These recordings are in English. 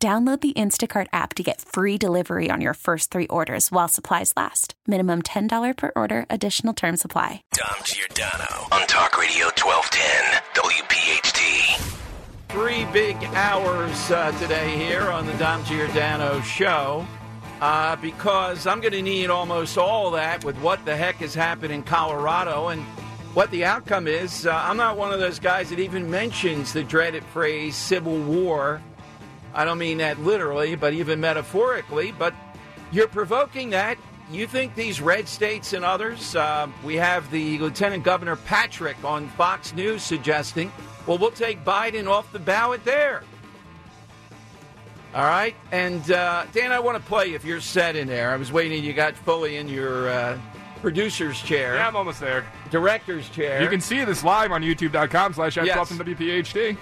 Download the Instacart app to get free delivery on your first three orders while supplies last. Minimum $10 per order, additional term supply. Dom Giordano on Talk Radio 1210, WPHT. Three big hours uh, today here on the Dom Giordano show uh, because I'm going to need almost all that with what the heck has happened in Colorado and what the outcome is. Uh, I'm not one of those guys that even mentions the dreaded phrase civil war. I don't mean that literally, but even metaphorically. But you're provoking that. You think these red states and others, uh, we have the Lieutenant Governor Patrick on Fox News suggesting, well, we'll take Biden off the ballot there. All right. And uh, Dan, I want to play if you're set in there. I was waiting. You got fully in your uh, producer's chair. Yeah, I'm almost there. Director's chair. You can see this live on youtube.com slash Yes. WPHT.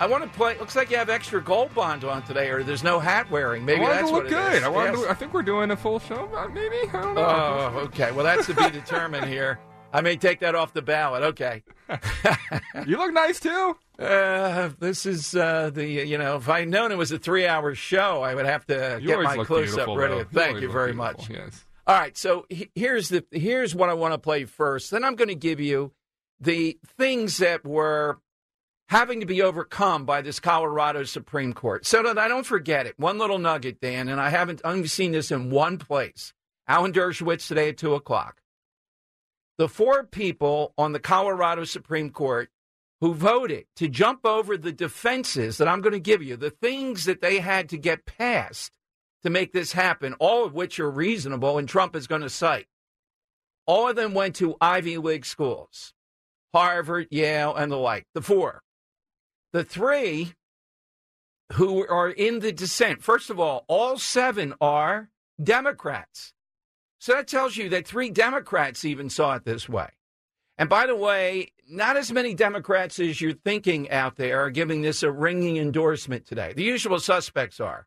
I want to play. Looks like you have extra gold bond on today, or there's no hat wearing. Maybe that's to what look it good. is. I, want Yes. to, I think we're doing a full show, uh, maybe? I don't know. Oh, okay. Well, that's to be determined here. I may take that off the ballot. Okay. you look nice, too. Uh, this is uh, the you know if I'd known it was a three-hour show, I would have to You get my close-up ready. though. Thank always you very beautiful, much. Yes. All right, so he- here's the here's what I want to play first. Then I'm going to give you the things that were having to be overcome by this Colorado Supreme Court, so that I don't forget it. One little nugget, Dan, and I haven't only seen this in one place. Alan Dershowitz today at two o'clock. The four people on the Colorado Supreme Court who voted to jump over the defenses that I'm going to give you, the things that they had to get past to make this happen, all of which are reasonable and Trump is going to cite. All of them went to Ivy League schools Harvard, Yale, and the like. The four. The three who are in the dissent, first of all, all seven are Democrats. So that tells you that three Democrats even saw it this way. And by the way, not as many Democrats as you're thinking out there are giving this a ringing endorsement today. The usual suspects are.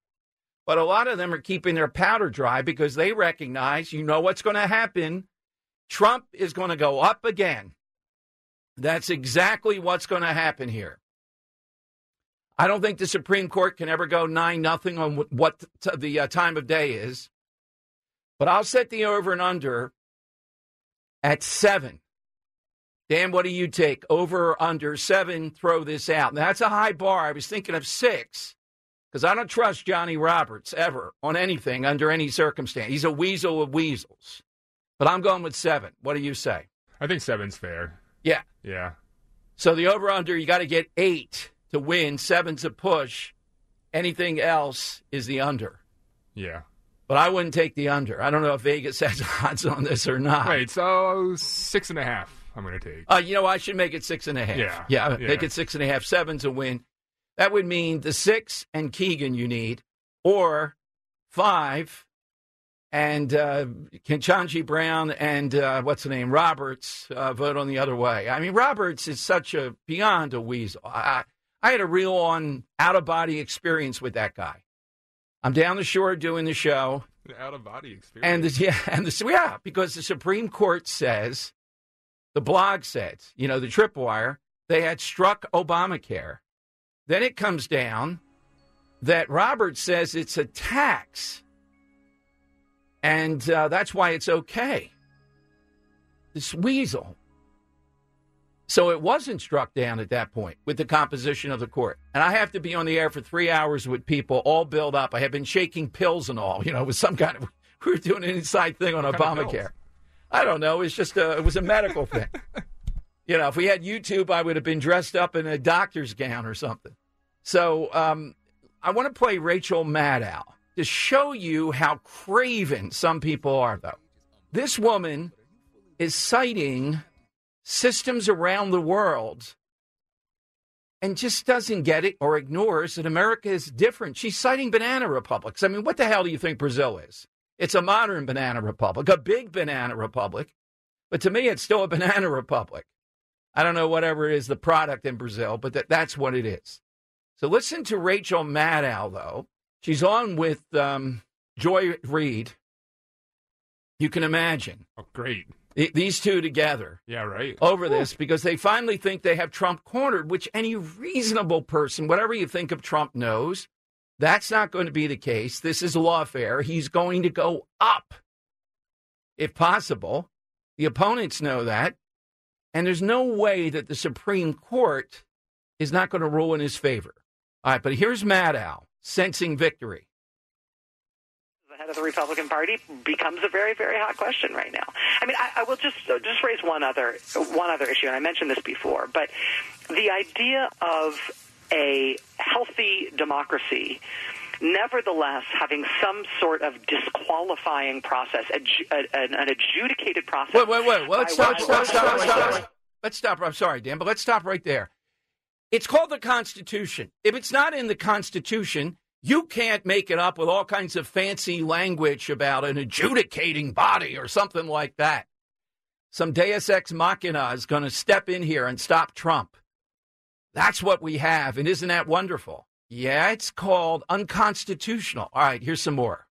But a lot of them are keeping their powder dry because they recognize, you know what's going to happen. Trump is going to go up again. That's exactly what's going to happen here. I don't think the Supreme Court can ever go 9 nothing on what the uh, time of day is. But I'll set the over and under at 7. Dan, what do you take? Over or under 7, throw this out. Now, that's a high bar. I was thinking of 6 because I don't trust Johnny Roberts ever on anything under any circumstance. He's a weasel of weasels. But I'm going with 7. What do you say? I think seven's fair. Yeah. Yeah. So the over under, you got to get eight to win. Seven's a push. Anything else is the under. Yeah. But I wouldn't take the under. I don't know if Vegas has odds on this or not. Wait, so six and a half I'm going to take. Uh, you know, I should make it six and a half. Yeah, Yeah, yeah. make it six and a half. Seven's a win. That would mean the six and Kagan you need, or five and uh, Ketanji Brown and uh, what's the name Roberts uh, vote on the other way. I mean, Roberts is such a beyond a weasel. I, I had a real on out of body experience with that guy. I'm down the shore doing the show. Out of body experience. And the, yeah, and the, yeah, because the Supreme Court says, the blog says, you know, the tripwire, they had struck Obamacare. Then it comes down that Robert says it's a tax, and uh, that's why it's okay. This weasel. So it wasn't struck down at that point with the composition of the court. And I have to be on the air for three hours with people all built up. I have been shaking pills and all, you know, with some kind of, we were doing an inside thing on What Obamacare. I don't know. It's just a, it was a medical thing. You know, if we had YouTube, I would have been dressed up in a doctor's gown or something. So um, I want to play Rachel Maddow to show you how craven some people are, though. This woman is citing systems around the world and just doesn't get it or ignores that America is different. She's citing banana republics. I mean, what the hell do you think Brazil is? It's a modern banana republic, a big banana republic. But to me, it's still a banana republic. I don't know whatever it is, the product in Brazil, but that, that's what it is. So listen to Rachel Maddow, though. She's on with um, Joy Reid. You can imagine Oh, great. Th- these two together Yeah, right. over this because they finally think they have Trump cornered, which any reasonable person, whatever you think of Trump, knows that's not going to be the case. This is lawfare. He's going to go up if possible. The opponents know that. And there's no way that the Supreme Court is not going to rule in his favor. All right, but here's Maddow sensing victory. Head of the Republican Party becomes a very, very hot question right now. I mean, I, I will just uh, just raise one other one other issue, and I mentioned this before, but the idea of a healthy democracy. Nevertheless, having some sort of disqualifying process, adju- an, an adjudicated process. Wait, wait, wait. Well, let's stop, stop, stop, stop. Let's stop. I'm sorry, Dan, but let's stop right there. It's called the Constitution. If it's not in the Constitution, you can't make it up with all kinds of fancy language about an adjudicating body or something like that. Some Deus Ex Machina is going to step in here and stop Trump. That's what we have. And isn't that wonderful? Yeah, it's called unconstitutional. All right, here's some more.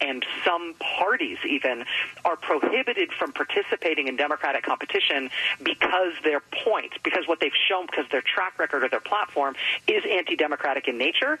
and some parties even are prohibited from participating in democratic competition because their point, because what they've shown, because their track record or their platform is anti-democratic in nature.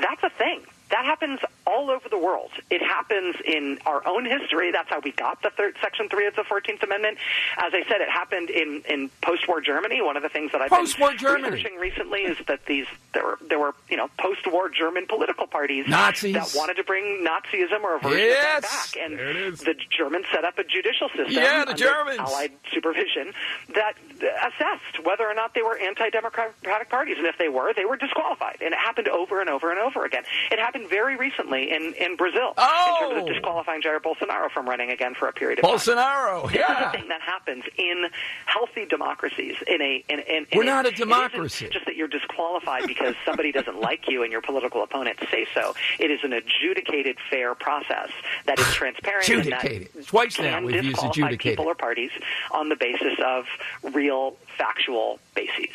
That's a thing. That happens all over the world. It happens in our own history. That's how we got the third, Section 3 of the 14th Amendment. As I said, it happened in, in post-war Germany. One of the things that I've Post-war been Germany. researching recently is that these there were there were you know post-war German political parties Nazis. that wanted to bring Nazism or a version Yes. of that back, and There it is. the Germans set up a judicial system Yeah, the under Germans. Allied supervision that assessed whether or not they were anti-democratic parties, and if they were, they were disqualified. And it happened over and over and over again. It happened very recently in in Brazil Oh. in terms of oh! disqualifying Jair Bolsonaro from running again for a period of time. Bolsonaro. This is Yeah. a thing that happens in healthy democracies. In a, in, in, in We're not a it isn't democracy. just that you're disqualified because somebody doesn't like you and your political opponents say so. It is an adjudicated, fair process that is transparent. and that Adjudicated. Twice now we've used adjudicated. people or parties on the basis of real factual bases.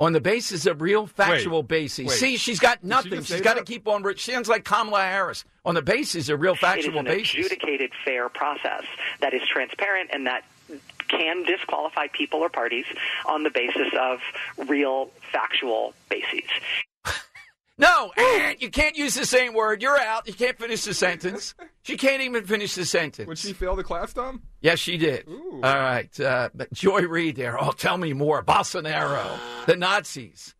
On the basis of real factual bases. wait. See, she's got nothing. she's say got to keep on. She sounds like Kamala Harris. On the basis of real factual It is an basis. adjudicated, fair process that is transparent and that can disqualify people or parties on the basis of real factual bases. No, eh, you can't use the same word. You're out. You can't finish the sentence. She can't even finish the sentence. Would she fail the class, Tom? Yes, she did. Ooh. All right. Uh, but Joy Reid there. Oh, tell me more. Bolsonaro, the Nazis.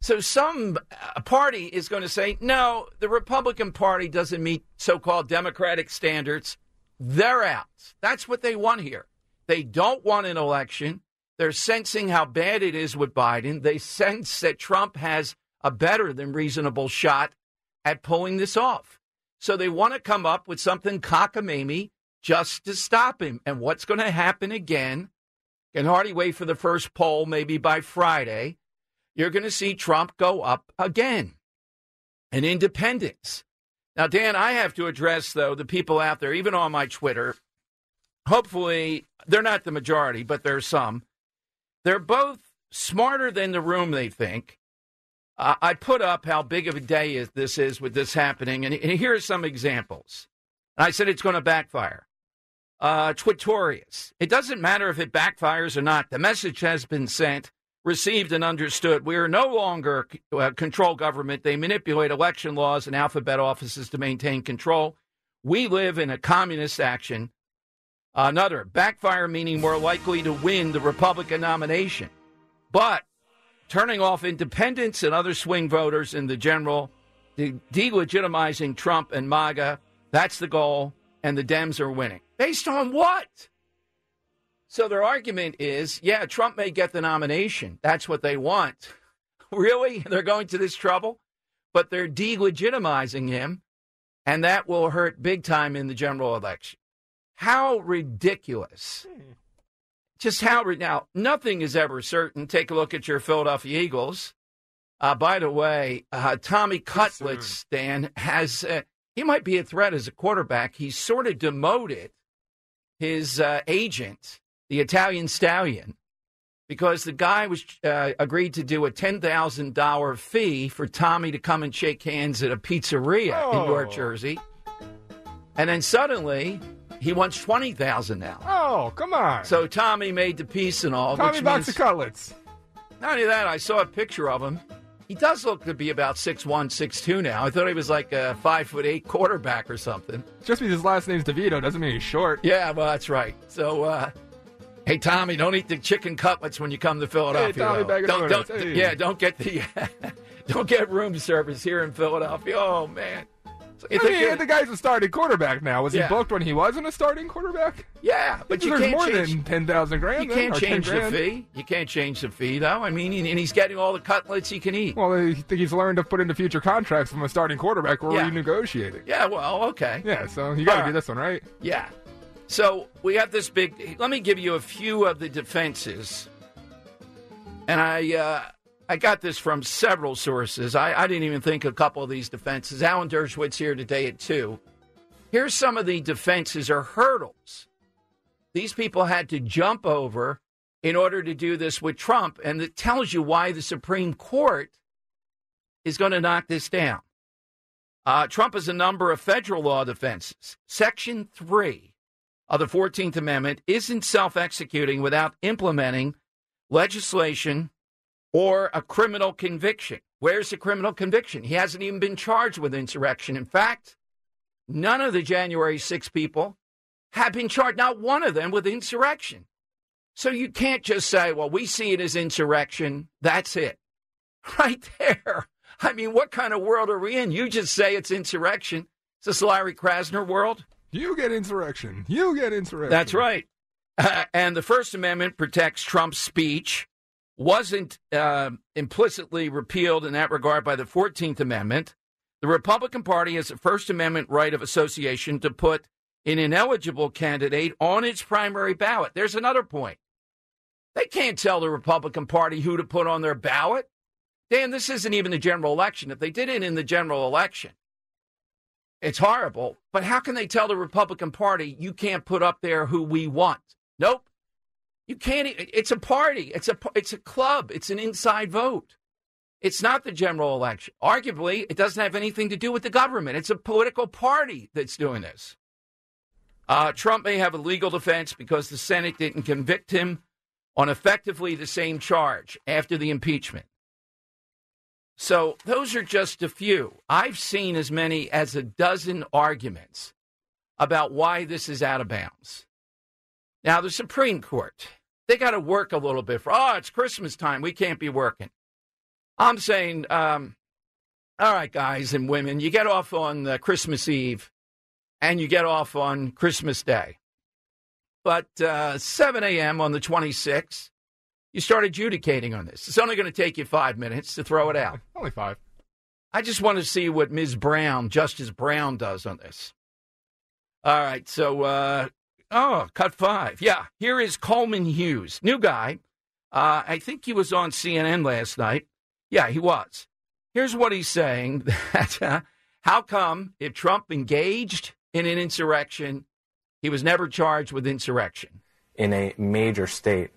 So some party is going to say, no, the Republican Party doesn't meet so called democratic standards. They're out. That's what they want here. They don't want an election. They're sensing how bad it is with Biden. They sense that Trump has a better than reasonable shot at pulling this off. So they want to come up with something cockamamie just to stop him. And what's going to happen again? Can hardly wait for the first poll, maybe by Friday. You're going to see Trump go up again. And independence. Now, Dan, I have to address, though, the people out there, even on my Twitter. Hopefully, they're not the majority, but there's some. They're both smarter than the room they think. I put up how big of a day is, this is with this happening, and, here are some examples. I said it's going to backfire. Uh. It doesn't matter if it backfires or not. The message has been sent, received, and understood. We are no longer uh, control government. They manipulate election laws and alphabet offices to maintain control. We live in a communist action. Another backfire meaning more likely to win the Republican nomination. But turning off independents and other swing voters in the general, de- delegitimizing Trump and MAGA. That's the goal, and the Dems are winning. Based on what? So their argument is yeah, Trump may get the nomination. That's what they want. Really? They're going to this trouble? But they're delegitimizing him, and that will hurt big time in the general election. How ridiculous hmm. Just how now nothing is ever certain. Take a look at your Philadelphia Eagles. Uh, by the way, uh, Tommy Cutlets, Dan, has uh, he might be a threat as a quarterback. He's sort of demoted his uh, agent, the Italian Stallion, because the guy was uh, agreed to do a ten thousand dollar fee for Tommy to come and shake hands at a pizzeria in York, Oh. Jersey, and then suddenly he wants twenty thousand now. Oh, come on. So Tommy made the peace and all. Tommy box means, of cutlets. not only that, I saw a picture of him. He does look to be about six one, six two now. I thought he was like a five foot eight quarterback or something. Just because his last name's DeVito doesn't mean he's short. Yeah, well, that's right. So, uh, hey, Tommy, don't eat the chicken cutlets when you come to Philadelphia. Tommy, though. bag don't, don't, Hey. yeah, don't get the, don't get room service here in Philadelphia. Oh man, So I mean, the guy's a starting quarterback now. Was Yeah. he booked when he wasn't a starting quarterback? yeah, but you There's can't more change. than ten thousand grand. you can't 10 change the fee. You can't change the fee, though. I mean, and he's getting all the cutlets he can eat. Well, I think he's learned to put into future contracts from a starting quarterback. We're Yeah. renegotiating. Yeah, well, okay. Yeah, so you got to do this one, right? Yeah. So we have this big. Let me give you a few of the defenses, and I uh, I got this from several sources. I, I didn't even think a couple of these defenses. Alan Dershowitz here today at two. Here's some of the defenses or hurdles these people had to jump over in order to do this with Trump, and it tells you why the Supreme Court is going to knock this down. Uh, Trump has a number of federal law defenses. Section 3 of the 14th Amendment isn't self executing without implementing legislation or a criminal conviction. Where's the criminal conviction? He hasn't even been charged with insurrection. In fact, none of the January 6 people have been charged, not one of them, with insurrection. So you can't just say, well, we see it as insurrection. That's it. Right there. I mean, what kind of world are we in? You just say it's insurrection. Is this Larry Krasner world? You get insurrection. You get insurrection. That's right. Uh, and the First Amendment protects Trump's speech. Wasn't uh, implicitly repealed in that regard by the 14th Amendment. The Republican Party has a First Amendment right of association to put an ineligible candidate on its primary ballot. There's another point. They can't tell the Republican Party who to put on their ballot. Dan, this isn't even the general election. If they did it in the general election, it's horrible. But how can they tell the Republican Party you can't put up there who we want? Nope. You can't. It's a party. It's a it's a club. It's an inside vote. It's not the general election. Arguably, it doesn't have anything to do with the government. It's a political party that's doing this. Uh, Trump may have a legal defense because the Senate didn't convict him on effectively the same charge after the impeachment. So those are just a few. I've seen as many as a dozen arguments about why this is out of bounds. Now, the Supreme Court, they got to work a little bit for, oh, it's Christmas time. We can't be working. I'm saying, um, all right, guys and women, you get off on uh, Christmas Eve and you get off on Christmas Day. But uh, 7 a.m. on the 26th, you start adjudicating on this. It's only going to take you five minutes to throw it out. Only five. I just want to see what Ms. Brown, Justice Brown, does on this. All right, so uh, oh, cut five. Yeah, here is Coleman Hughes, new guy. Uh, I think he was on CNN last night. Yeah, he was. Here's what he's saying: that uh, how come if Trump engaged in an insurrection, he was never charged with insurrection? in a major state,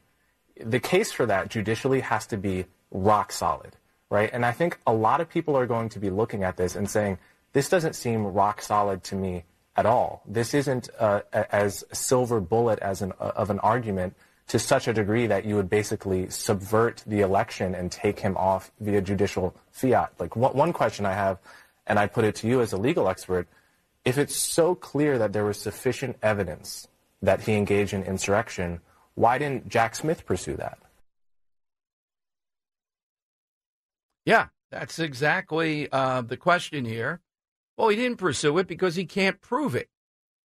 the case for that judicially has to be rock solid, right? And I think a lot of people are going to be looking at this and saying, this doesn't seem rock solid to me at all. This isn't uh, as silver bullet as an, uh, of an argument to such a degree that you would basically subvert the election and take him off via judicial fiat. Like one, one question I have, and I put it to you as a legal expert, if it's so clear that there was sufficient evidence that he engaged in insurrection, why didn't Jack Smith pursue that? Yeah, that's exactly uh, the question here. Well, he didn't pursue it because he can't prove it.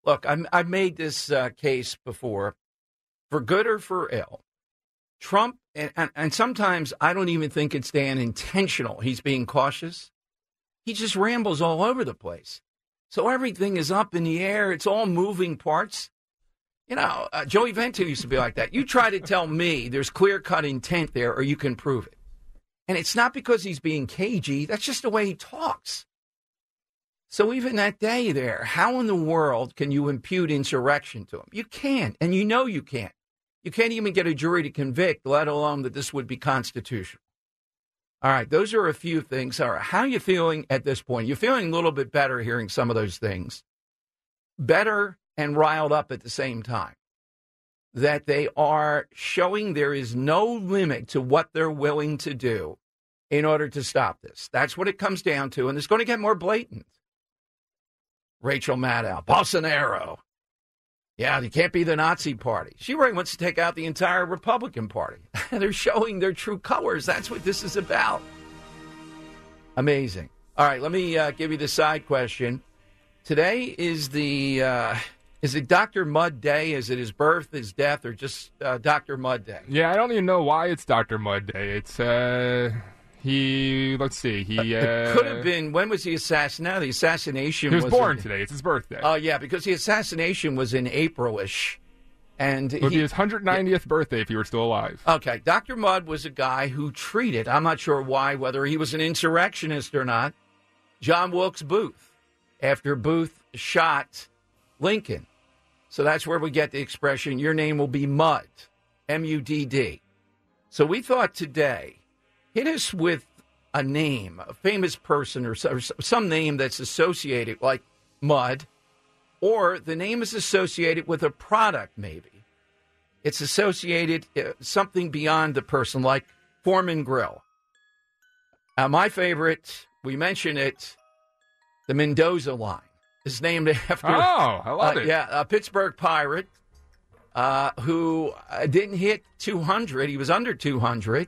Look, I'm, I've made this uh, case before, for good or for ill. Trump, and, and, and sometimes I don't even think it's Dan intentional. He's being cautious. He just rambles all over the place. So everything is up in the air. It's all moving parts. You know, uh, Joey Vento used to be like that. You try to tell me there's clear cut intent there, or you can prove it. And it's not because he's being cagey, that's just the way he talks. So even that day there, how in the world can you impute insurrection to him? You can't, and you know you can't. You can't even get a jury to convict, let alone that this would be constitutional. All right, those are a few things. All right, how are you feeling at this point? You're feeling a little bit better hearing some of those things. Better and riled up at the same time. That they are showing there is no limit to what they're willing to do in order to stop this. That's what it comes down to, and it's going to get more blatant. Rachel Maddow, Bolsonaro. Yeah, you can't be the Nazi party. She really wants to take out the entire Republican Party. They're showing their true colors. That's what this is about. Amazing. All right, let me uh, give you the side question. Today is the uh, is it Dr. Mudd Day? Is it his birth, his death, or just uh, Dr. Mudd Day? Yeah, I don't even know why it's Dr. Mudd Day. It's uh he let's see. He uh, it could have been when was the assassin? No, the assassination He was, was born in- today. It's his birthday. Oh yeah, because the assassination was in Aprilish, and it would he- be his 190th birthday if he were still alive. Okay, Dr. Mudd was a guy who treated, I'm not sure why, whether he was an insurrectionist or not, John Wilkes Booth after Booth shot Lincoln. So that's where we get the expression, your name will be Mudd, M U D D. So we thought today, hit us with a name, a famous person or some name that's associated, like mud, or the name is associated with a product, maybe it's associated uh, something beyond the person, like Foreman Grill. Uh, my favorite, we mention it, the Mendoza line is named after. Oh, I love uh, it. Yeah, a Pittsburgh Pirate uh, who uh, didn't hit 200. He was under 200,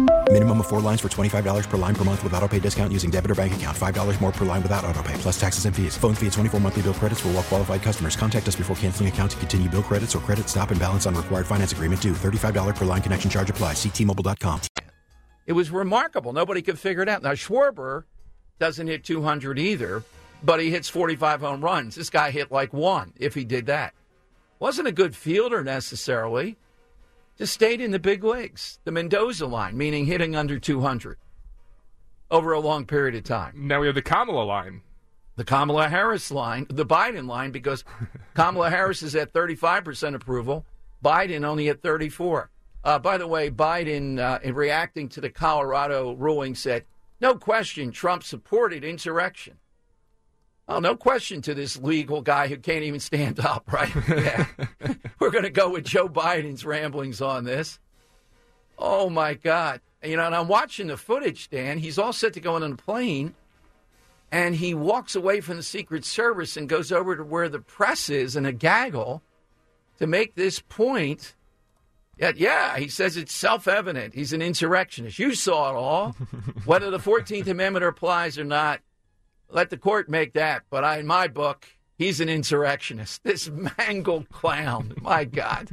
Minimum of four lines for $25 per line per month with auto pay discount using debit or bank account. $5 more per line without auto pay, plus taxes and fees. Phone fee at 24 monthly bill credits for all well qualified customers. Contact us before canceling account to continue bill credits or credit stop and balance on required finance agreement due. $35 per line connection charge apply. Ctmobile.com. It was remarkable. Nobody could figure it out. Now, Schwarber doesn't hit 200 either, but he hits 45 home runs. This guy hit like one if he did that. Wasn't a good fielder necessarily. Just stayed in the big leagues. The Mendoza line, meaning hitting under 200 over a long period of time. Now we have the Kamala line. The Kamala Harris line, the Biden line, because Kamala Harris is at 35% approval, Biden only at 34. Uh, by the way, Biden, uh, in reacting to the Colorado ruling, said, no question Trump supported insurrection. Oh, no question to this legal guy who can't even stand up, right? Yeah. We're going to go with Joe Biden's ramblings on this. Oh, my God. You know, and I'm watching the footage, Dan. He's all set to go on a plane, and he walks away from the Secret Service and goes over to where the press is in a gaggle to make this point. Yet, yeah, he says it's self evident. He's an insurrectionist. You saw it all. Whether the 14th Amendment applies or not, let the court make that. But I, in my book, he's an insurrectionist. This mangled clown. My God.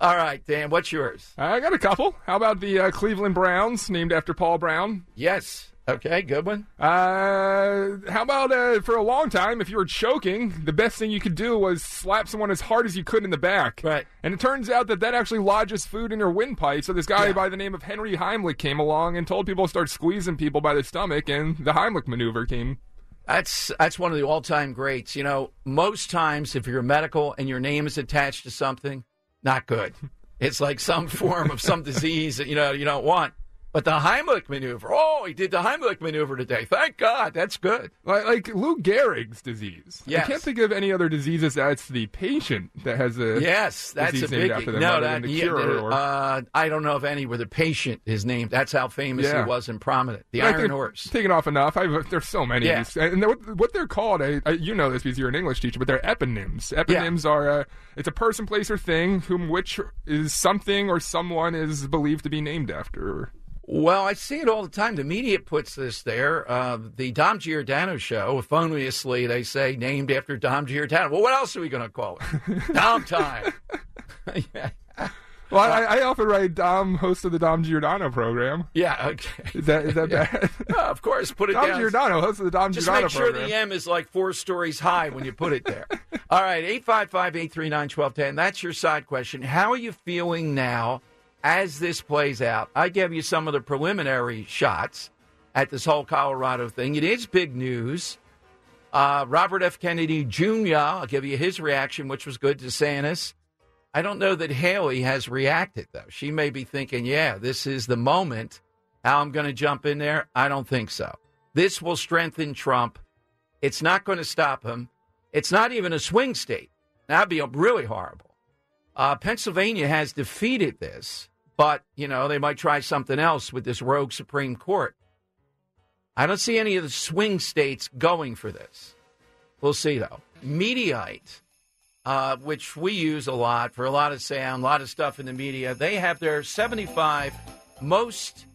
All right, Dan, what's yours? I got a couple. How about the uh, Cleveland Browns, named after Paul Brown? Yes. Okay, good one. Uh, how about uh, for a long time, if you were choking, the best thing you could do was slap someone as hard as you could in the back. Right. And it turns out that that actually lodges food in your windpipe. So this guy Yeah. by the name of Henry Heimlich came along and told people to start squeezing people by the stomach, and the Heimlich maneuver came. That's that's one of the all-time greats. You know, most times if you're medical and your name is attached to something, not good. It's like some form of some disease that you know you don't want. But the Heimlich maneuver. Oh, he did the Heimlich maneuver today. Thank God. That's good. Like, like Lou Gehrig's disease. Yes. I can't think of any other diseases that's the patient that has a Yes, that's a named big after them no. That the yeah, cure. or, uh, I don't know of any where the patient is named. That's how famous Yeah. he was and prominent. The I Iron Horse. Taking off enough. I, there's so many. Yeah. These. And they're- what, what they're called, I, I, you know this because you're an English teacher, but they're eponyms. Eponyms are uh, it's a person, place, or thing whom which is something or someone is believed to be named after. Well, I see it all the time. The media puts this there. Uh, the Dom Giordano show, erroneously, they say named after Dom Giordano. Well, what else are we going to call it? Dom time. yeah. Well, I, I often write Dom, host of the Dom Giordano program. Yeah, okay. Is that is that Yeah. bad? Of course, put it Dom down. Giordano, host of the Dom Just Giordano make sure program. the M is like four stories high when you put it there. All right, 855 839 1210. That's your side question. How are you feeling now as this plays out? I gave you some of the preliminary shots at this whole Colorado thing. It is big news. Uh, Robert F. Kennedy Jr., I'll give you his reaction, which was good to DeSantis. I don't know that Haley has reacted, though. She may be thinking, yeah, this is the moment. How I'm going to jump in there? I don't think so. This will strengthen Trump. It's not going to stop him. It's not even a swing state. That'd be really horrible. Uh, Pennsylvania has defeated this, but, you know, they might try something else with this rogue Supreme Court. I don't see any of the swing states going for this. We'll see, though. Mediaite, uh, which we use a lot for a lot of sound, a lot of stuff in the media, they have their 75 most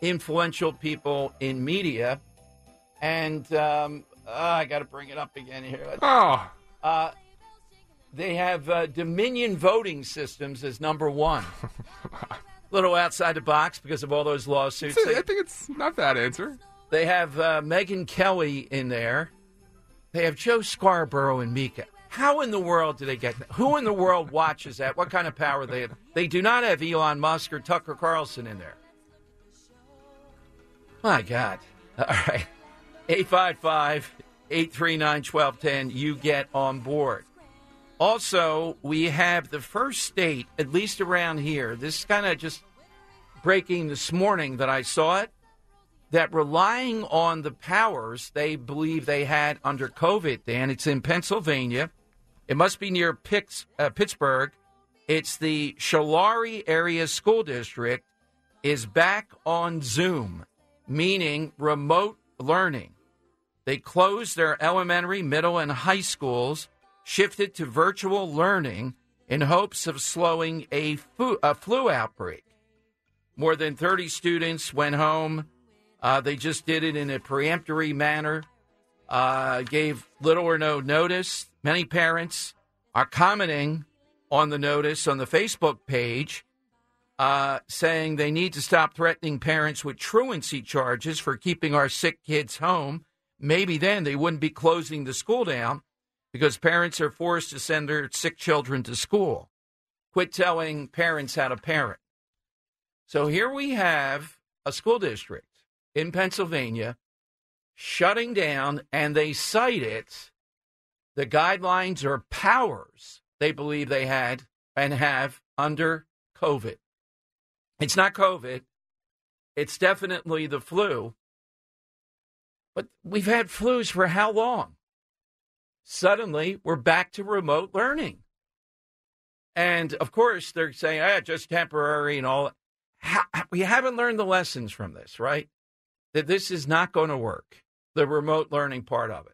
influential people in media. And um, uh, I got to bring it up again here. Oh, Uh, they have uh, Dominion voting systems as number one. little outside the box because of all those lawsuits. I think it's not that answer. they have uh, Megyn Kelly in there. They have Joe Scarborough and Mika. How in the world do they get that? Who in the world watches that? What kind of power they have? They do not have Elon Musk or Tucker Carlson in there. My God. All right. 855 839 1210. You get on board. Also, we have the first state, at least around here, this is kind of just breaking this morning that I saw it, that relying on the powers they believe they had under COVID, Dan, it's in Pennsylvania. It must be near uh, Pittsburgh. It's the Sholari Area School District is back on Zoom, meaning remote learning. They closed their elementary, middle, and high schools, shifted to virtual learning in hopes of slowing a, fu- a flu outbreak. More than 30 students went home. Uh, they just did it in a peremptory manner, uh, gave little or no notice. Many parents are commenting on the notice on the Facebook page, uh, saying they need to stop threatening parents with truancy charges for keeping our sick kids home. Maybe then they wouldn't be closing the school down because parents are forced to send their sick children to school. Quit telling parents how to parent. So here we have a school district in Pennsylvania shutting down, and they cite it. The guidelines or powers they believe they had and have under COVID. It's not COVID, it's definitely the flu. But we've had flus for how long? Suddenly, we're back to remote learning. And of course, they're saying, ah, just temporary and all. We haven't learned the lessons from this, right? That this is not going to work, the remote learning part of it.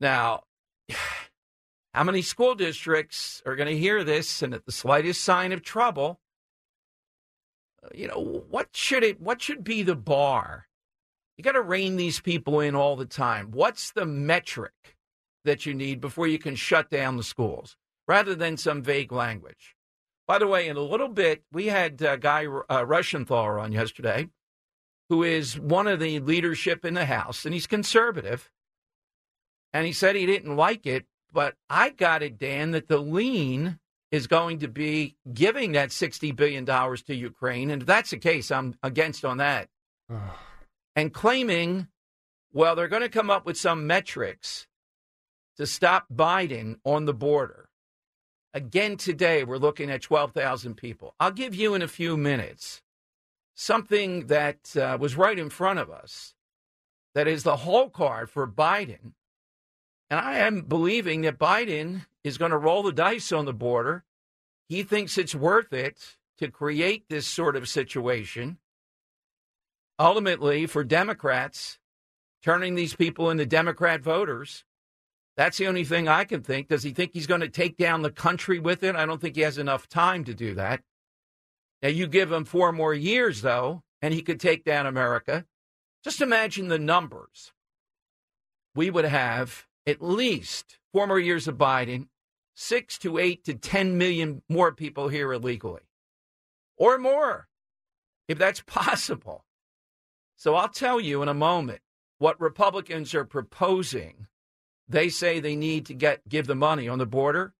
Now, how many school districts are going to hear this and at the slightest sign of trouble, uh, you know, what should it what should be the bar? You got to rein these people in all the time. What's the metric that you need before you can shut down the schools rather than some vague language? By the way, in a little bit, we had uh, Guy uh, Reschenthaler on yesterday, who is one of the leadership in the House, and he's conservative. And he said he didn't like it, but I got it, Dan, that the lean is going to be giving that $60 billion to Ukraine. And if that's the case, I'm against on that. And claiming, well, they're going to come up with some metrics to stop Biden on the border. Again, today, we're looking at 12,000 people. I'll give you in a few minutes something that uh, was right in front of us that is the whole card for Biden. And I am believing that Biden is going to roll the dice on the border. He thinks it's worth it to create this sort of situation. Ultimately, for Democrats, turning these people into Democrat voters. That's the only thing I can think. Does he think he's going to take down the country with it? I don't think he has enough time to do that. Now, you give him four more years, though, and he could take down America. Just imagine the numbers. We would have at least four more years of Biden, six to eight to 10 million more people here illegally, or more, if that's possible. So I'll tell you in a moment what Republicans are proposing. They say they need to get give the money on the border,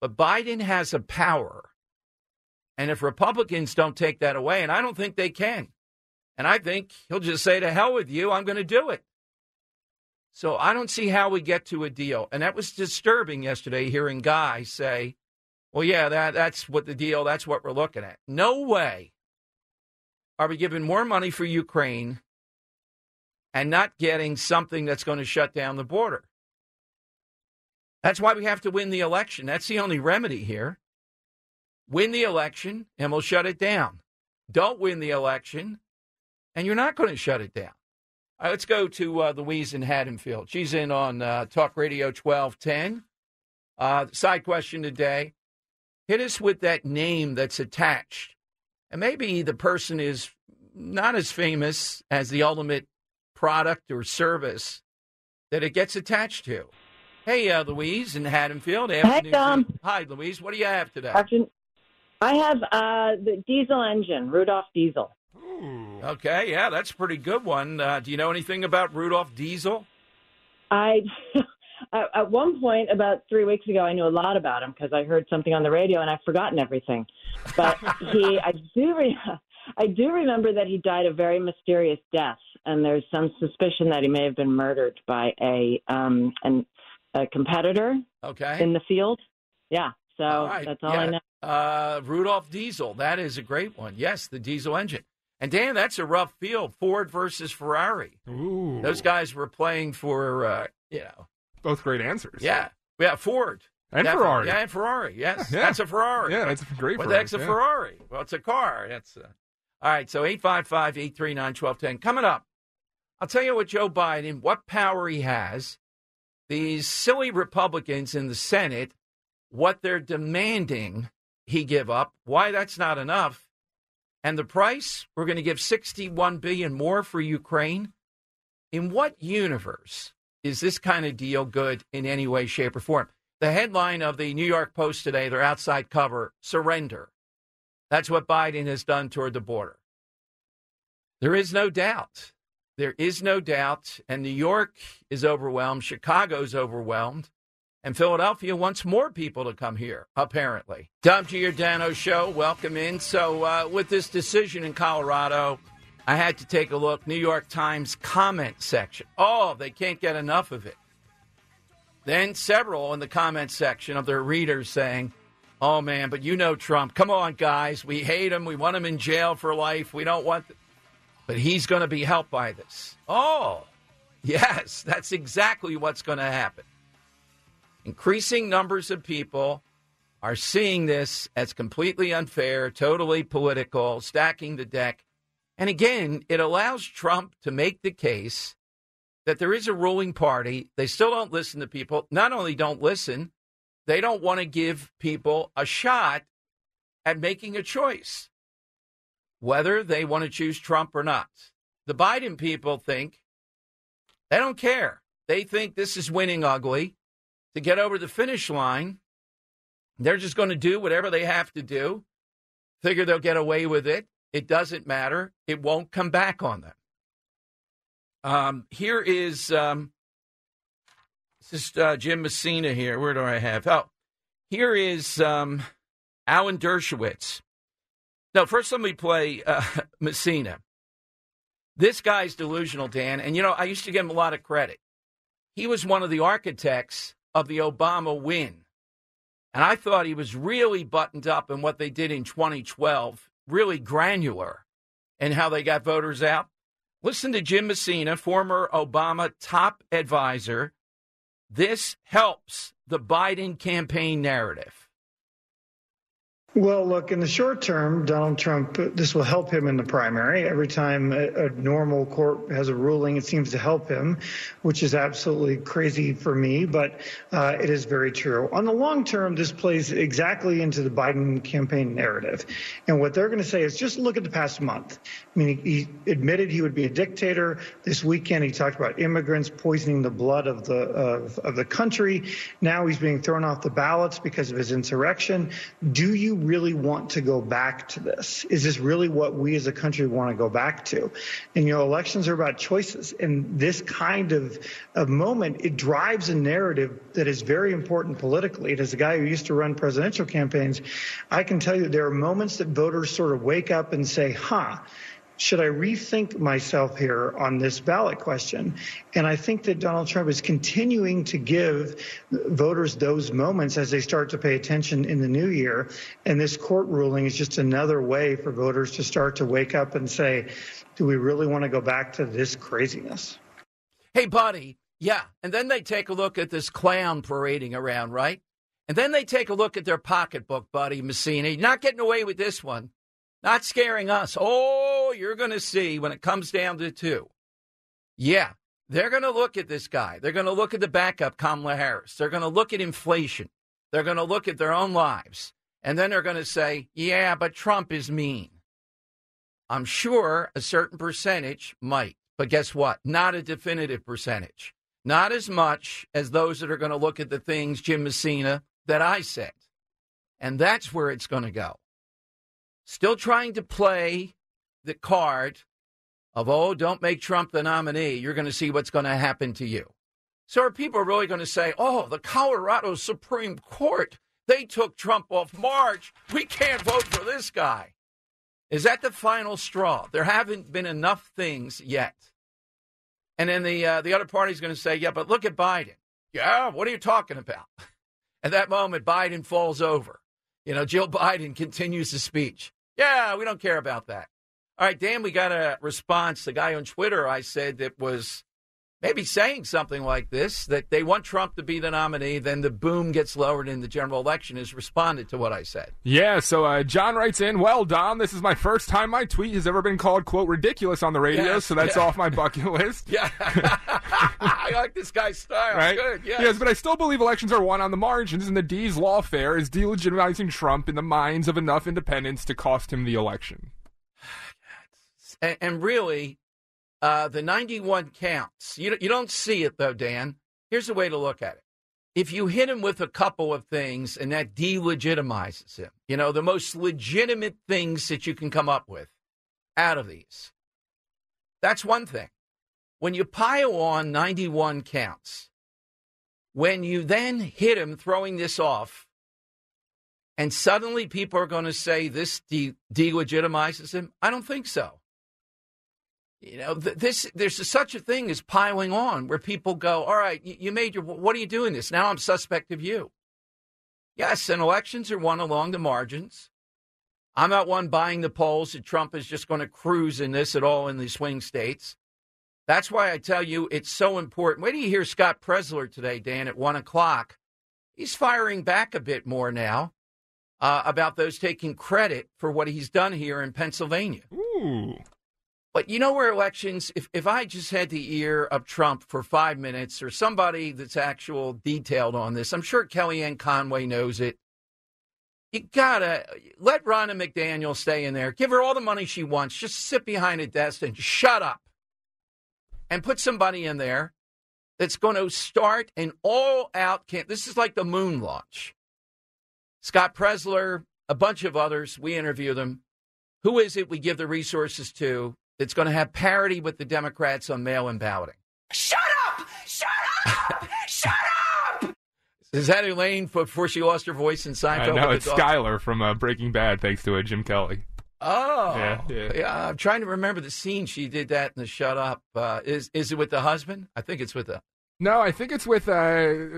but Biden has a power. And if Republicans don't take that away, and I don't think they can, and I think he'll just say to hell with you, I'm going to do it. So I don't see how we get to a deal. And that was disturbing yesterday hearing Guy say, well, yeah, that, that's what the deal, that's what we're looking at. No way are we giving more money for Ukraine and not getting something that's going to shut down the border. That's why we have to win the election. That's the only remedy here. Win the election and we'll shut it down. Don't win the election and you're not going to shut it down. All right, let's go to uh, Louise in Haddonfield. She's in on uh, Talk Radio 1210. Uh, side question today hit us with that name that's attached. And maybe the person is not as famous as the ultimate product or service that it gets attached to. Hey, uh, Louise in Haddonfield. Hey, Tom. Hi, Louise. What do you have today? I have uh, the diesel engine, Rudolph Diesel. Ooh. Okay, yeah, that's a pretty good one. Uh, do you know anything about Rudolph Diesel? I at one point about three weeks ago, I knew a lot about him because I heard something on the radio and I've forgotten everything. But he, I do, re- I do remember that he died a very mysterious death, and there's some suspicion that he may have been murdered by a um an, a competitor. Okay. In the field. Yeah. So All right, that's all yeah. I know. Uh, Rudolph Diesel. That is a great one. Yes, the diesel engine. And Dan, that's a rough field. Ford versus Ferrari. Ooh. Those guys were playing for, uh, you know. Both great answers. Yeah. Yeah, Ford. And Definitely. Ferrari. Yeah, and Ferrari. Yes. Yeah. That's a Ferrari. Yeah, that's a great What Ferrari, the heck's a yeah. Ferrari? Well, it's a car. That's uh... All right, so 855 839 1210. Coming up, I'll tell you what Joe Biden, what power he has, these silly Republicans in the Senate, what they're demanding he give up, why that's not enough. And the price, we're going to give 61 billion more for Ukraine. In what universe is this kind of deal good in any way, shape, or form? The headline of the New York Post today, their outside cover, surrender. That's what Biden has done toward the border. There is no doubt. There is no doubt. And New York is overwhelmed. Chicago's overwhelmed. And Philadelphia wants more people to come here, apparently. Dom Giordano Show, welcome in. So, uh, with this decision in Colorado, I had to take a look. New York Times comment section. Oh, they can't get enough of it. Then several in the comment section of their readers saying, Oh man, but you know Trump. Come on, guys. We hate him. We want him in jail for life. We don't want. Th-. But he's going to be helped by this. Oh, yes, that's exactly what's going to happen. Increasing numbers of people are seeing this as completely unfair, totally political, stacking the deck. And again, it allows Trump to make the case that there is a ruling party. They still don't listen to people. Not only don't listen, they don't want to give people a shot at making a choice, whether they want to choose Trump or not. The Biden people think they don't care. They think this is winning ugly. To get over the finish line, They're just going to do whatever they have to do, figure they'll get away with it. It doesn't matter. It won't come back on them. Um, here is um, this is uh, Jim Messina here. Where do I have? Oh, here is um, Alan Dershowitz. Now, first let me play uh, Messina. This guy's delusional, Dan. And, you know, I used to give him a lot of credit. He was one of the architects of the Obama win. And I thought he was really buttoned up in what they did in 2012, really granular in how they got voters out. Listen to Jim Messina, former Obama top advisor. This helps the Biden campaign narrative. Well, look, in the short term, Donald Trump, this will help him in the primary. Every time a, a, normal court has a ruling, it seems to help him, which is absolutely crazy for me, but uh, it is very true. On the long term, this plays exactly into the Biden campaign narrative. And what they're going to say is just look at the past month. I mean, he, he admitted he would be a dictator. This weekend, he talked about immigrants poisoning the blood of the, of, of the country. Now he's being thrown off the ballots because of his insurrection. Do you really want to go back to this? Is this really what we as a country want to go back to? And, you know, elections are about choices. And this kind of, of moment, it drives a narrative that is very important politically. And as a guy who used to run presidential campaigns, I can tell you there are moments that voters sort of wake up and say, huh, should I rethink myself here on this ballot question? And I think that Donald Trump is continuing to give voters those moments as they start to pay attention in the new year. And this court ruling is just another way for voters to start to wake up and say, do we really want to go back to this craziness? Hey, buddy. Yeah. And then they take a look at this clown parading around, right? And then they take a look at their pocketbook, buddy Messina. Not getting away with this one. Not scaring us. Oh, you're going to see when it comes down to two. Yeah, they're going to look at this guy. They're going to look at the backup, Kamala Harris. They're going to look at inflation. They're going to look at their own lives. And then they're going to say, yeah, but Trump is mean. I'm sure a certain percentage might. But guess what? Not a definitive percentage. Not as much as those that are going to look at the things, Jim Messina, that I said. And that's where it's going to go still trying to play the card of, oh, don't make Trump the nominee. You're going to see what's going to happen to you. So are people really going to say, oh, the Colorado Supreme Court, they took Trump off march. We can't vote for this guy. Is that the final straw? There haven't been enough things yet. And then the, uh, the other party is going to say, yeah, but look at Biden. Yeah, what are you talking about? At that moment, Biden falls over. You know, Jill Biden continues the speech. Yeah, we don't care about that. All right, Dan, we got a response. The guy on Twitter I said that was maybe saying something like this that they want Trump to be the nominee, then the boom gets lowered in the general election has responded to what I said. Yeah, so uh, John writes in, Well, Dom, this is my first time my tweet has ever been called, quote, ridiculous on the radio, yes, so that's yeah. off my bucket list. yeah. I like this guy's style. Right? Good, yes. yes. but I still believe elections are won on the margins, and the D's lawfare is delegitimizing Trump in the minds of enough independents to cost him the election. And, and really, uh, the 91 counts. You, you don't see it, though, Dan. Here's the way to look at it. If you hit him with a couple of things and that delegitimizes him, you know, the most legitimate things that you can come up with out of these, that's one thing. When you pile on 91 counts, when you then hit him throwing this off, and suddenly people are going to say this de- delegitimizes him, I don't think so. You know, this there's such a thing as piling on, where people go, "All right, you made your. What are you doing this now? I'm suspect of you." Yes, and elections are won along the margins. I'm not one buying the polls that Trump is just going to cruise in this at all in the swing states. That's why I tell you it's so important. Wait till you hear Scott Presler today, Dan, at one o'clock. He's firing back a bit more now uh, about those taking credit for what he's done here in Pennsylvania. Ooh. But you know where elections, if, if I just had the ear of Trump for five minutes or somebody that's actual detailed on this, I'm sure Kellyanne Conway knows it. You gotta let Ronna McDaniel stay in there. Give her all the money she wants. Just sit behind a desk and shut up. And put somebody in there that's going to start an all out camp. This is like the moon launch. Scott Presler, a bunch of others. We interview them. Who is it we give the resources to that's going to have parity with the Democrats on mail in balloting? Shut up! Shut up! Shut up! Is that Elaine before she lost her voice in Seinfeld? Uh, no, it's the dog? Skylar from uh, Breaking Bad, thanks to uh, Jim Kelly. Oh, Yeah, yeah. I'm trying to remember the scene she did that in the Shut Up. Uh, is is it with the husband? I think it's with the. No, I think it's with uh,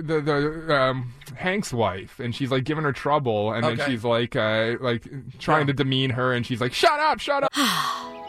the the um, Hank's wife, and she's like giving her trouble, and Okay. then she's like uh, like trying to demean her, and she's like, "Shut up, shut up."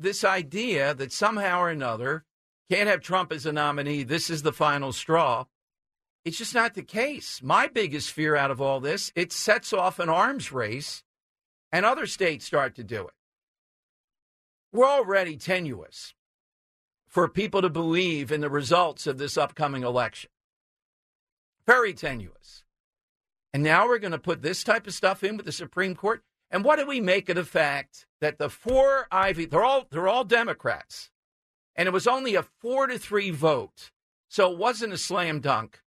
this idea that somehow or another can't have Trump as a nominee, this is the final straw. It's just not the case. My biggest fear out of all this, it sets off an arms race and other states start to do it. We're already tenuous for people to believe in the results of this upcoming election. Very tenuous. And now we're going to put this type of stuff in with the Supreme Court. And what do we make of the fact that the four Ivy, they're all they're all Democrats, and it was only a four to three vote, so it wasn't a slam dunk.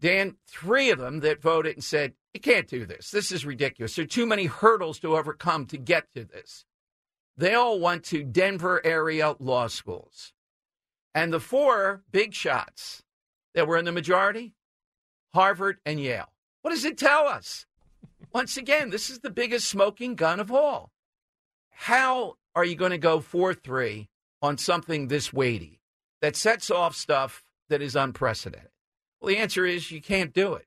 Dan, three of them that voted and said, "You can't do this. This is ridiculous. There are too many hurdles to overcome to get to this." They all went to Denver area law schools, and the four big shots that were in the majority, Harvard and Yale. What does it tell us? Once again, this is the biggest smoking gun of all. How are you going to go 4 3 on something this weighty that sets off stuff that is unprecedented? Well, the answer is you can't do it.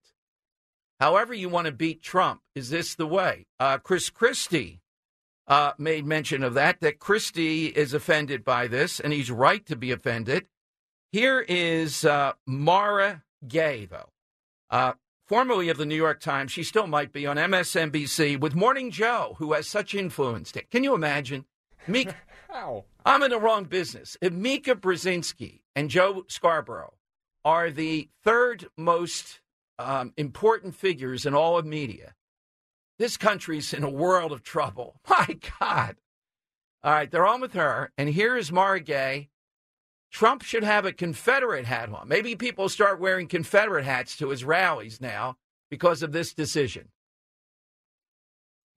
However, you want to beat Trump, is this the way? Uh, Chris Christie uh, made mention of that, that Christie is offended by this, and he's right to be offended. Here is uh, Mara Gay, though. Formerly of the New York Times, she still might be on MSNBC with Morning Joe, who has such influence. Can you imagine? Meek, How? I'm in the wrong business. If Mika Brzezinski and Joe Scarborough are the third most um, important figures in all of media, this country's in a world of trouble. My God. All right, they're on with her. And here is Mara Gay. Trump should have a Confederate hat on. Maybe people start wearing Confederate hats to his rallies now because of this decision.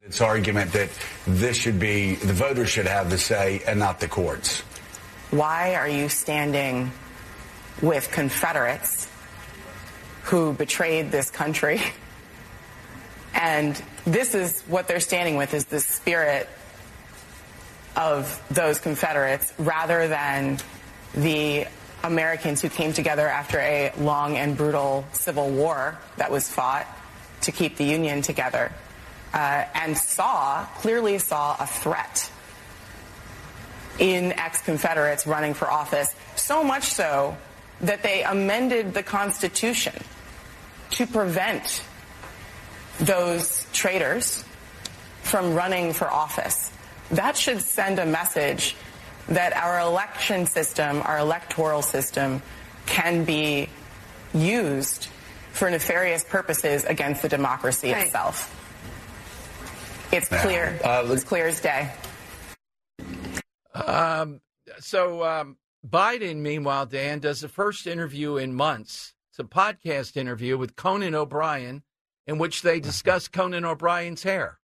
It's argument that this should be, the voters should have the say and not the courts. Why are you standing with Confederates who betrayed this country? And this is what they're standing with is the spirit of those Confederates rather than the Americans who came together after a long and brutal civil war that was fought to keep the Union together uh, and saw, clearly saw a threat in ex Confederates running for office, so much so that they amended the Constitution to prevent those traitors from running for office. That should send a message that our election system, our electoral system, can be used for nefarious purposes against the democracy Right. itself. It's clear. it's clear as day. Um, so um, Biden, meanwhile, Dan does the first interview in months. It's a podcast interview with Conan O'Brien, in which they discuss Conan O'Brien's hair.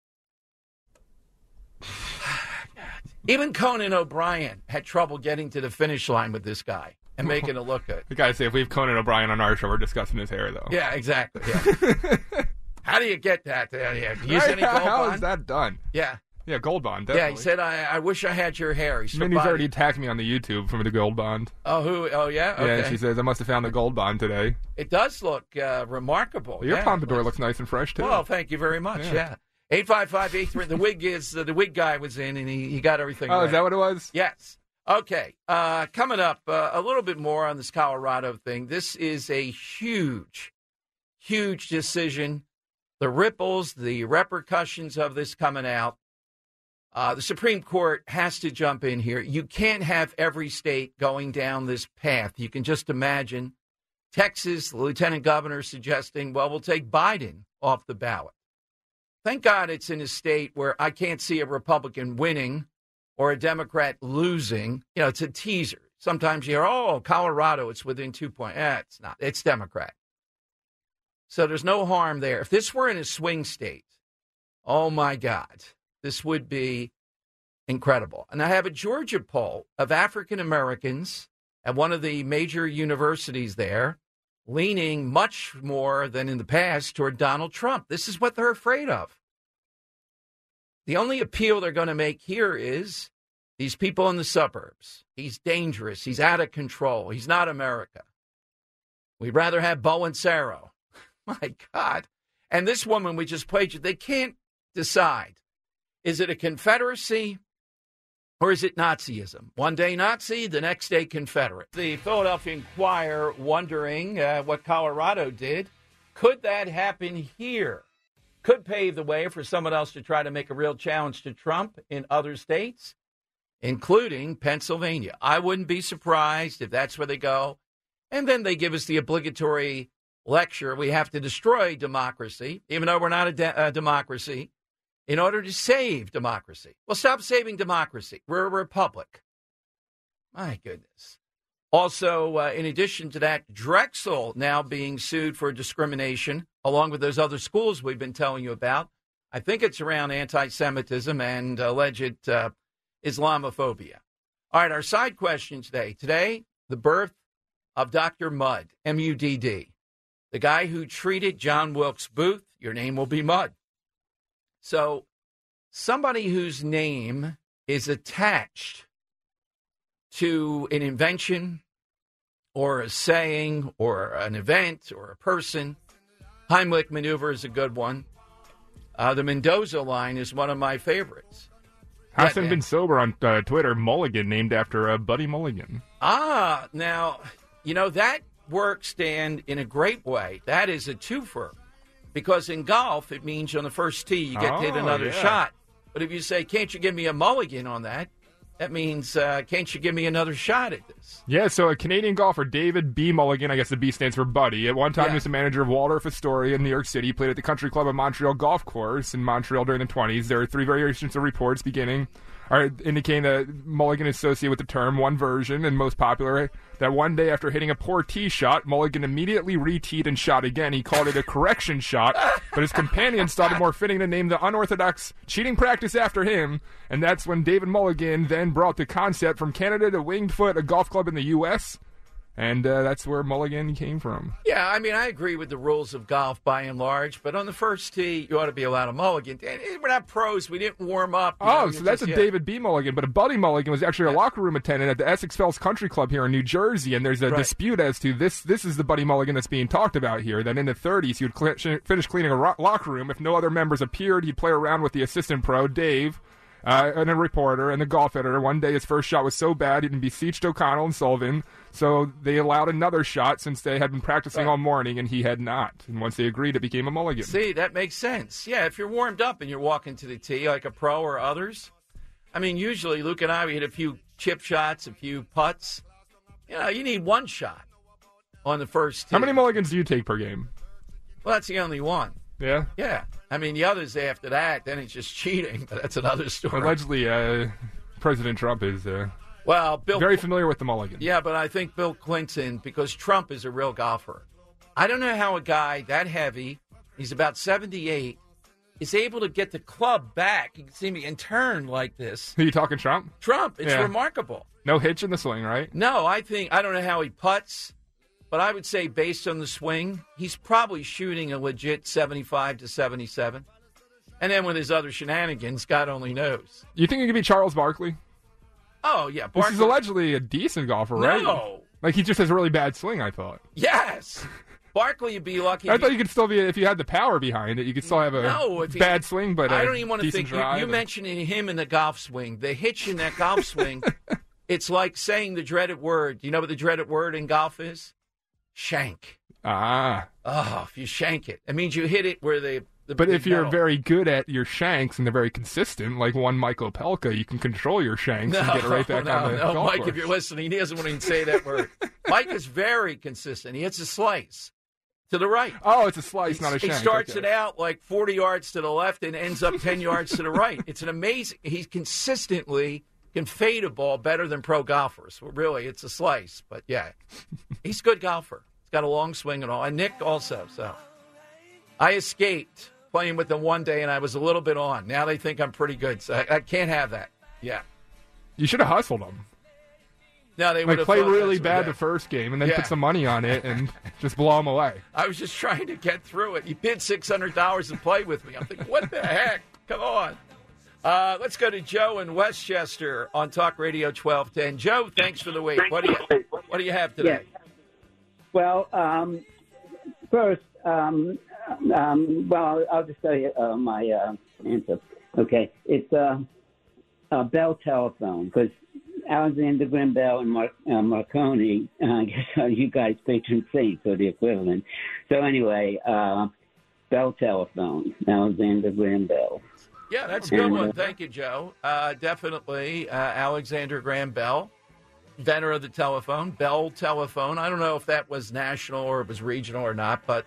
Even Conan O'Brien had trouble getting to the finish line with this guy and making it look good. We gotta say, if we have Conan O'Brien on our show, we're discussing his hair, though. Yeah, exactly. Yeah. How do you get that? Yeah, yeah. Do you Use any gold How bond? is that done? Yeah. Yeah, gold bond. Yeah, he said, I, I wish I had your hair. He Minnie's already attacked me on the YouTube from the gold bond. Oh, who? Oh, yeah? Yeah, Okay. she says I must have found the gold bond today. It does look uh, remarkable. Your yeah. pompadour looks nice and fresh too. Well, thank you very much. Yeah. Yeah. Eight five five eight three. The wig is uh, the wig guy was in, and he, he got everything. Oh, is that what it was? Yes. Okay. Uh, coming up, uh, a little bit more on this Colorado thing. This is a huge, huge decision. The ripples, the repercussions of this coming out. Uh, the Supreme Court has to jump in here. You can't have every state going down this path. You can just imagine Texas, the lieutenant governor suggesting, well, we'll take Biden off the ballot. Thank God it's in a state where I can't see a Republican winning or a Democrat losing. You know, it's a teaser. Sometimes you hear, oh, Colorado, it's within two points. Eh, it's not. It's Democrat. So there's no harm there. If this were in a swing state, oh my God, this would be incredible. And I have a Georgia poll of African Americans at one of the major universities there leaning much more than in the past toward Donald Trump. This is what they're afraid of. The only appeal they're going to make here is these people in the suburbs. He's dangerous. He's out of control. He's not America. We'd rather have Bo and Saro. My God. And this woman we just played you, they can't decide. Is it a Confederacy or is it Nazism? One day Nazi, the next day Confederate. The Philadelphia Inquirer wondering uh, what Colorado did. Could that happen here? Could pave the way for someone else to try to make a real challenge to Trump in other states, including Pennsylvania. I wouldn't be surprised if that's where they go. And then they give us the obligatory lecture we have to destroy democracy, even though we're not a, de- a democracy, in order to save democracy. Well, stop saving democracy. We're a republic. My goodness. Also, uh, in addition to that, Drexel now being sued for discrimination, along with those other schools we've been telling you about. I think it's around anti Semitism and alleged uh, Islamophobia. All right, our side question today. Today, the birth of Dr. Mudd, M U D D, the guy who treated John Wilkes Booth. Your name will be Mudd. So, somebody whose name is attached to an invention or a saying or an event or a person. Heimlich maneuver is a good one. Uh, the Mendoza line is one of my favorites. Hasn't Yeah, been sober on uh, Twitter. Mulligan named after uh, Buddy Mulligan. Ah, now, you know, that works, Dan, in a great way. That is a twofer. Because in golf, it means on the first tee, you get to hit Oh, another yeah. shot. But if you say, can't you give me a mulligan on that? That means, uh, can't you give me another shot at this? Yeah, so a Canadian golfer, David B. Mulligan, I guess the B stands for Buddy. At one time, Yeah. he was the manager of Waldorf Astoria in New York City. He played at the Country Club of Montreal Golf Course in Montreal during the 20s. There are three variations of reports beginning, are indicating that Mulligan is associated with the term. One version, and most popular, that one day after hitting a poor tee shot, Mulligan immediately re-teed and shot again. He called it a correction shot, but his companions thought it more fitting to name the unorthodox cheating practice after him, and that's when David Mulligan then brought the concept from Canada to Winged Foot, a golf club in the U.S., and uh, that's where Mulligan came from. Yeah, I mean, I agree with the rules of golf by and large, but on the first tee, you ought to be allowed a mulligan. And we're not pros; we didn't warm up. Oh, know, so that's just- a yeah. David B. Mulligan, but a Buddy Mulligan was actually a locker room attendant at the Essex Fells Country Club here in New Jersey, and there's a Right. dispute as to this. This is the Buddy Mulligan that's being talked about here. That in the 30s he would sh- finish cleaning a ro- locker room. If no other members appeared, he'd play around with the assistant pro Dave. Uh, and a reporter and the golf editor. One day, his first shot was so bad he beseeched O'Connell and Sullivan, so they allowed another shot since they had been practicing all morning and he had not. And once they agreed, it became a mulligan. See, that makes sense. Yeah, if you're warmed up and you're walking to the tee like a pro or others, I mean, usually Luke and I we hit a few chip shots, a few putts. You know, you need one shot on the first tee. How many mulligans do you take per game? Well, that's the only one. Yeah. Yeah, I mean the others after that, then it's just cheating. But that's another story. Allegedly, uh, President Trump is uh, Well, Bill very familiar with the mulligan. Yeah, but I think Bill Clinton, because Trump is a real golfer. I don't know how a guy that heavy, he's about 78, is able to get the club back. You can see me and turn like this. Are you talking Trump? Trump, it's Yeah. remarkable. No hitch in the swing, right? No, I think, I don't know how he puts, but I would say based on the swing, he's probably shooting a legit 75 to 77. And then with his other shenanigans, God only knows. You think he could be Charles Barkley? Oh, yeah. This is allegedly a decent golfer, right? No. Like he just has a really bad swing. I thought. Yes. Barkley, you'd be lucky. I thought you could still be if you had the power behind it. You could still have a No, if he- bad swing, but I I don't even want to think. You, you and- mentioning him in the golf swing, the hitch in that golf swing. it's like saying the dreaded word. You know what the dreaded word in golf is? Shank. ah. Oh, if you shank it, it means you hit it where the. the But if you're metal- very good at your shanks and they're very consistent, like one Michael Pelka, you can control your shanks no, and get right back no, on the no, golf Mike, course. if you're listening, he doesn't want to even say that word. Mike is very consistent. He hits a slice to the right. Oh, it's a slice, not a shank. He starts okay. it out like 40 yards to the left and ends up 10 yards to the right. It's an amazing. He's consistently can fade a ball better than pro golfers. Well, really, it's a slice, but yeah, he's a good golfer. He's got a long swing and all. And Nick also. So I escaped playing with them one day, and I was a little bit on. Now they think I'm pretty good, so I, I can't have that. Yeah. You should have hustled them. No, they would Like play really bad the first game and then Yeah. put some money on it and just blow them away. I was just trying to get through it. You bid six hundred dollars to play with me. I'm thinking, what the heck? Come on. Uh, let's go to Joe in Westchester on Talk Radio twelve ten. Joe, thanks for the wait. What do you What do you have today? Well, um, first, um, um, well, I'll just tell you uh, my uh, answer. Okay, it's uh, a Bell telephone because Alexander Graham Bell and Mar- uh, Marconi, uh, I guess are you guys patron saints or the equivalent. So anyway, uh, Bell telephone, Alexander Graham Bell. Yeah, that's a good one. Thank you, Joe. Uh, definitely uh, Alexander Graham Bell, inventor of the telephone, Bell telephone. I don't know if that was national or it was regional or not, but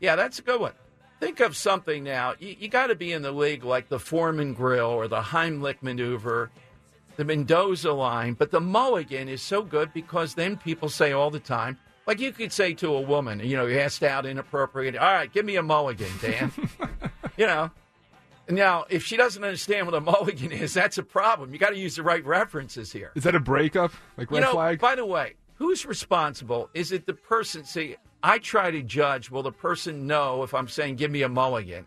yeah, that's a good one. Think of something now. You, you got to be in the league like the Foreman Grill or the Heimlich maneuver, the Mendoza line. But the mulligan is so good because then people say all the time, like you could say to a woman, you know, you asked out inappropriate, all right, give me a mulligan, Dan. you know, now, if she doesn't understand what a mulligan is, that's a problem. You got to use the right references here. Is that a breakup? Like red you know, flag? by the way, who's responsible? Is it the person? See, I try to judge. Will the person know if I'm saying give me a mulligan?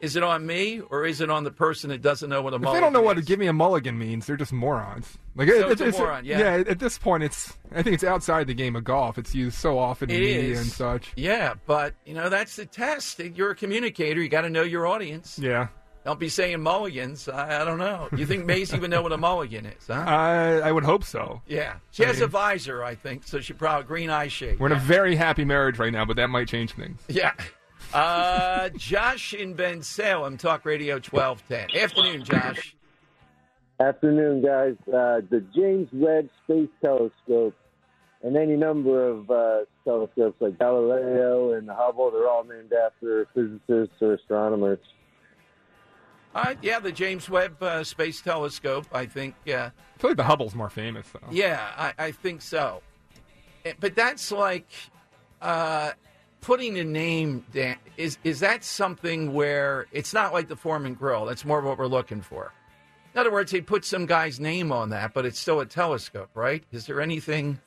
Is it on me or is it on the person that doesn't know what a If mulligan? they don't know what a give me a mulligan means, they're just morons. Like So it's a moron, yeah. At this point, it's I think it's outside the game of golf. It's used so often in It media is. and such. Yeah, but you know that's the test. You're a communicator. You got to know your audience. Yeah. Don't be saying mulligans. I, I don't know. You think Maisie would know what a mulligan is? Huh? I I would hope so. Yeah, she I has mean- a visor, I think, so she probably green eye shade. We're in a very happy marriage right now, but that might change things. Yeah. Uh, Josh in Bensalem, Talk Radio 1210. Afternoon, Josh. Afternoon, guys. Uh, the James Webb Space Telescope and any number of uh, telescopes like Galileo and Hubble, they're all named after physicists or astronomers. Uh, yeah, the James Webb uh, Space Telescope, I think. Uh, I feel like the Hubble's more famous though. yeah, I, I think so. Eh, But that's like uh, putting a name down. Is, is that something where it's not like the Foreman Grill? That's more of what we're looking for. In other words, he put some guy's name on that, but it's still a telescope, right? Is there anything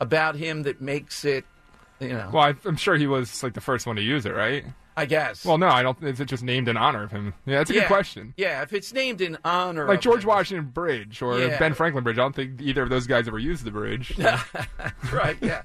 about him that makes it, you know. Well, I'm sure he was like the first one to use it, right? I guess. Well, no, I don't. Is it just named in honor of him? Yeah, that's a yeah, good question. Yeah, if it's named in honor, Like of George him- Washington Bridge or Yeah. Ben Franklin Bridge. I don't think either of those guys ever used the bridge. right? Yeah.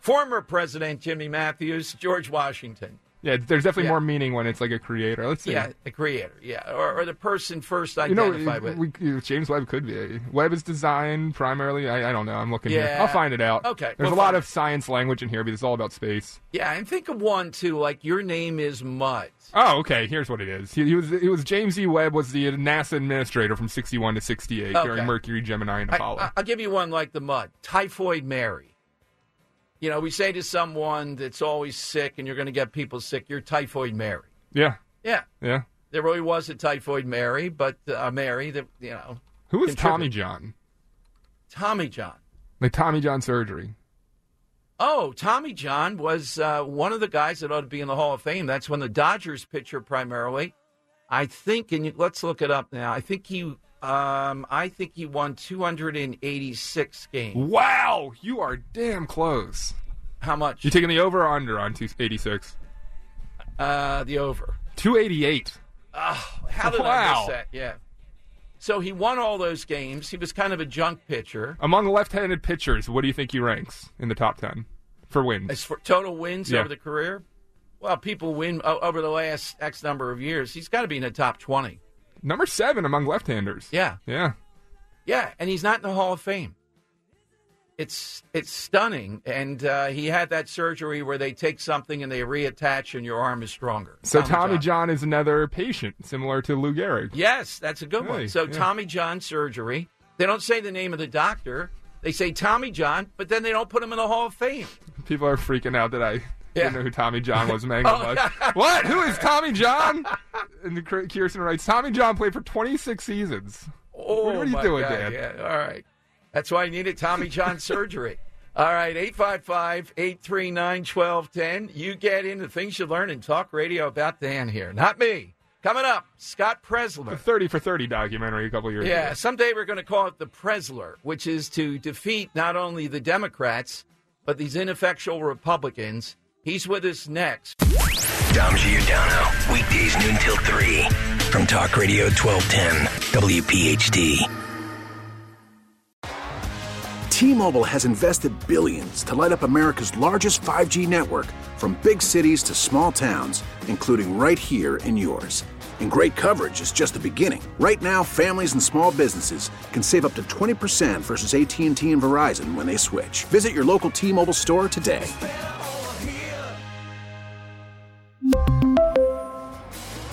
Former President Jimmy Matthews, George Washington. Yeah, there's definitely Yeah. more meaning when it's like a creator. Let's see. Yeah, the creator. Yeah, or, or the person first You know, identified with. we, James Webb could be. Webb is designed primarily. I, I don't know. I'm looking here. Yeah. I'll find it out. Okay, There's we'll a lot of science language in here, but it's all about space. Yeah, and think of one too, like your name is Mud. Oh, okay. Here's what it is. He, he was. It was James E. Webb was the NASA administrator from 61 to 68 Okay. during Mercury, Gemini, and Apollo. I, will give you one like the mud. Typhoid Mary. You know, we say to someone that's always sick and you're going to get people sick, you're Typhoid Mary. yeah. Yeah. Yeah. There really was a Typhoid Mary, but uh, Mary that, you know. Who is. Tommy John? Tommy John. Like Tommy John surgery. Oh, Tommy John was uh, one of the guys that ought to be in the Hall of Fame. That's when the Dodgers pitcher primarily. I think, and let's look it up now. I think he, um, I think he won 286 games. Wow, you are damn close. How much? You taking the over or under on 286? Uh, the over. 288. Oh, how did I miss that? Yeah. So he won all those games. He was kind of a junk pitcher. Among left-handed pitchers, what do you think he ranks in the top 10 for wins? As for total wins Yeah. over the career, well, people win over the last X number of years. He's got to be in the top 20. Number seven among left-handers. Yeah. Yeah. Yeah, and he's not in the Hall of Fame. It's it's stunning, and uh, he had that surgery where they take something and they reattach, and your arm is stronger. So Tommy, John. is another patient, similar to Lou Gehrig. Yes, that's a good Hey, one. So yeah. Tommy John surgery. They don't say the name of the doctor. They say Tommy John, but then they don't put him in the Hall of Fame. People are freaking out that I Yeah. didn't know who Tommy John was. Mango Oh, Mush. What? Who is Tommy John? And Kirsten writes, Tommy John played for 26 seasons. Oh, what are you doing, God, Dan? Yeah, all right. That's why I needed Tommy John surgery. All right, 855 839 1210. You get into things you learn in talk radio about Dan here, not me. Coming up, Scott Presler. The Presler. 30 for 30 documentary a couple years Yeah, ago. Yeah, someday we're going to call it the Presler, which is to defeat not only the Democrats, but these ineffectual Republicans. He's with us next. Dom Giordano, weekdays noon till 3 from Talk Radio 1210, WPHT. T-Mobile has invested billions to light up America's largest 5G network from big cities to small towns, including right here in yours. And great coverage is just the beginning. Right now, families and small businesses can save up to 20% versus AT&T and Verizon when they switch. Visit your local T-Mobile store today.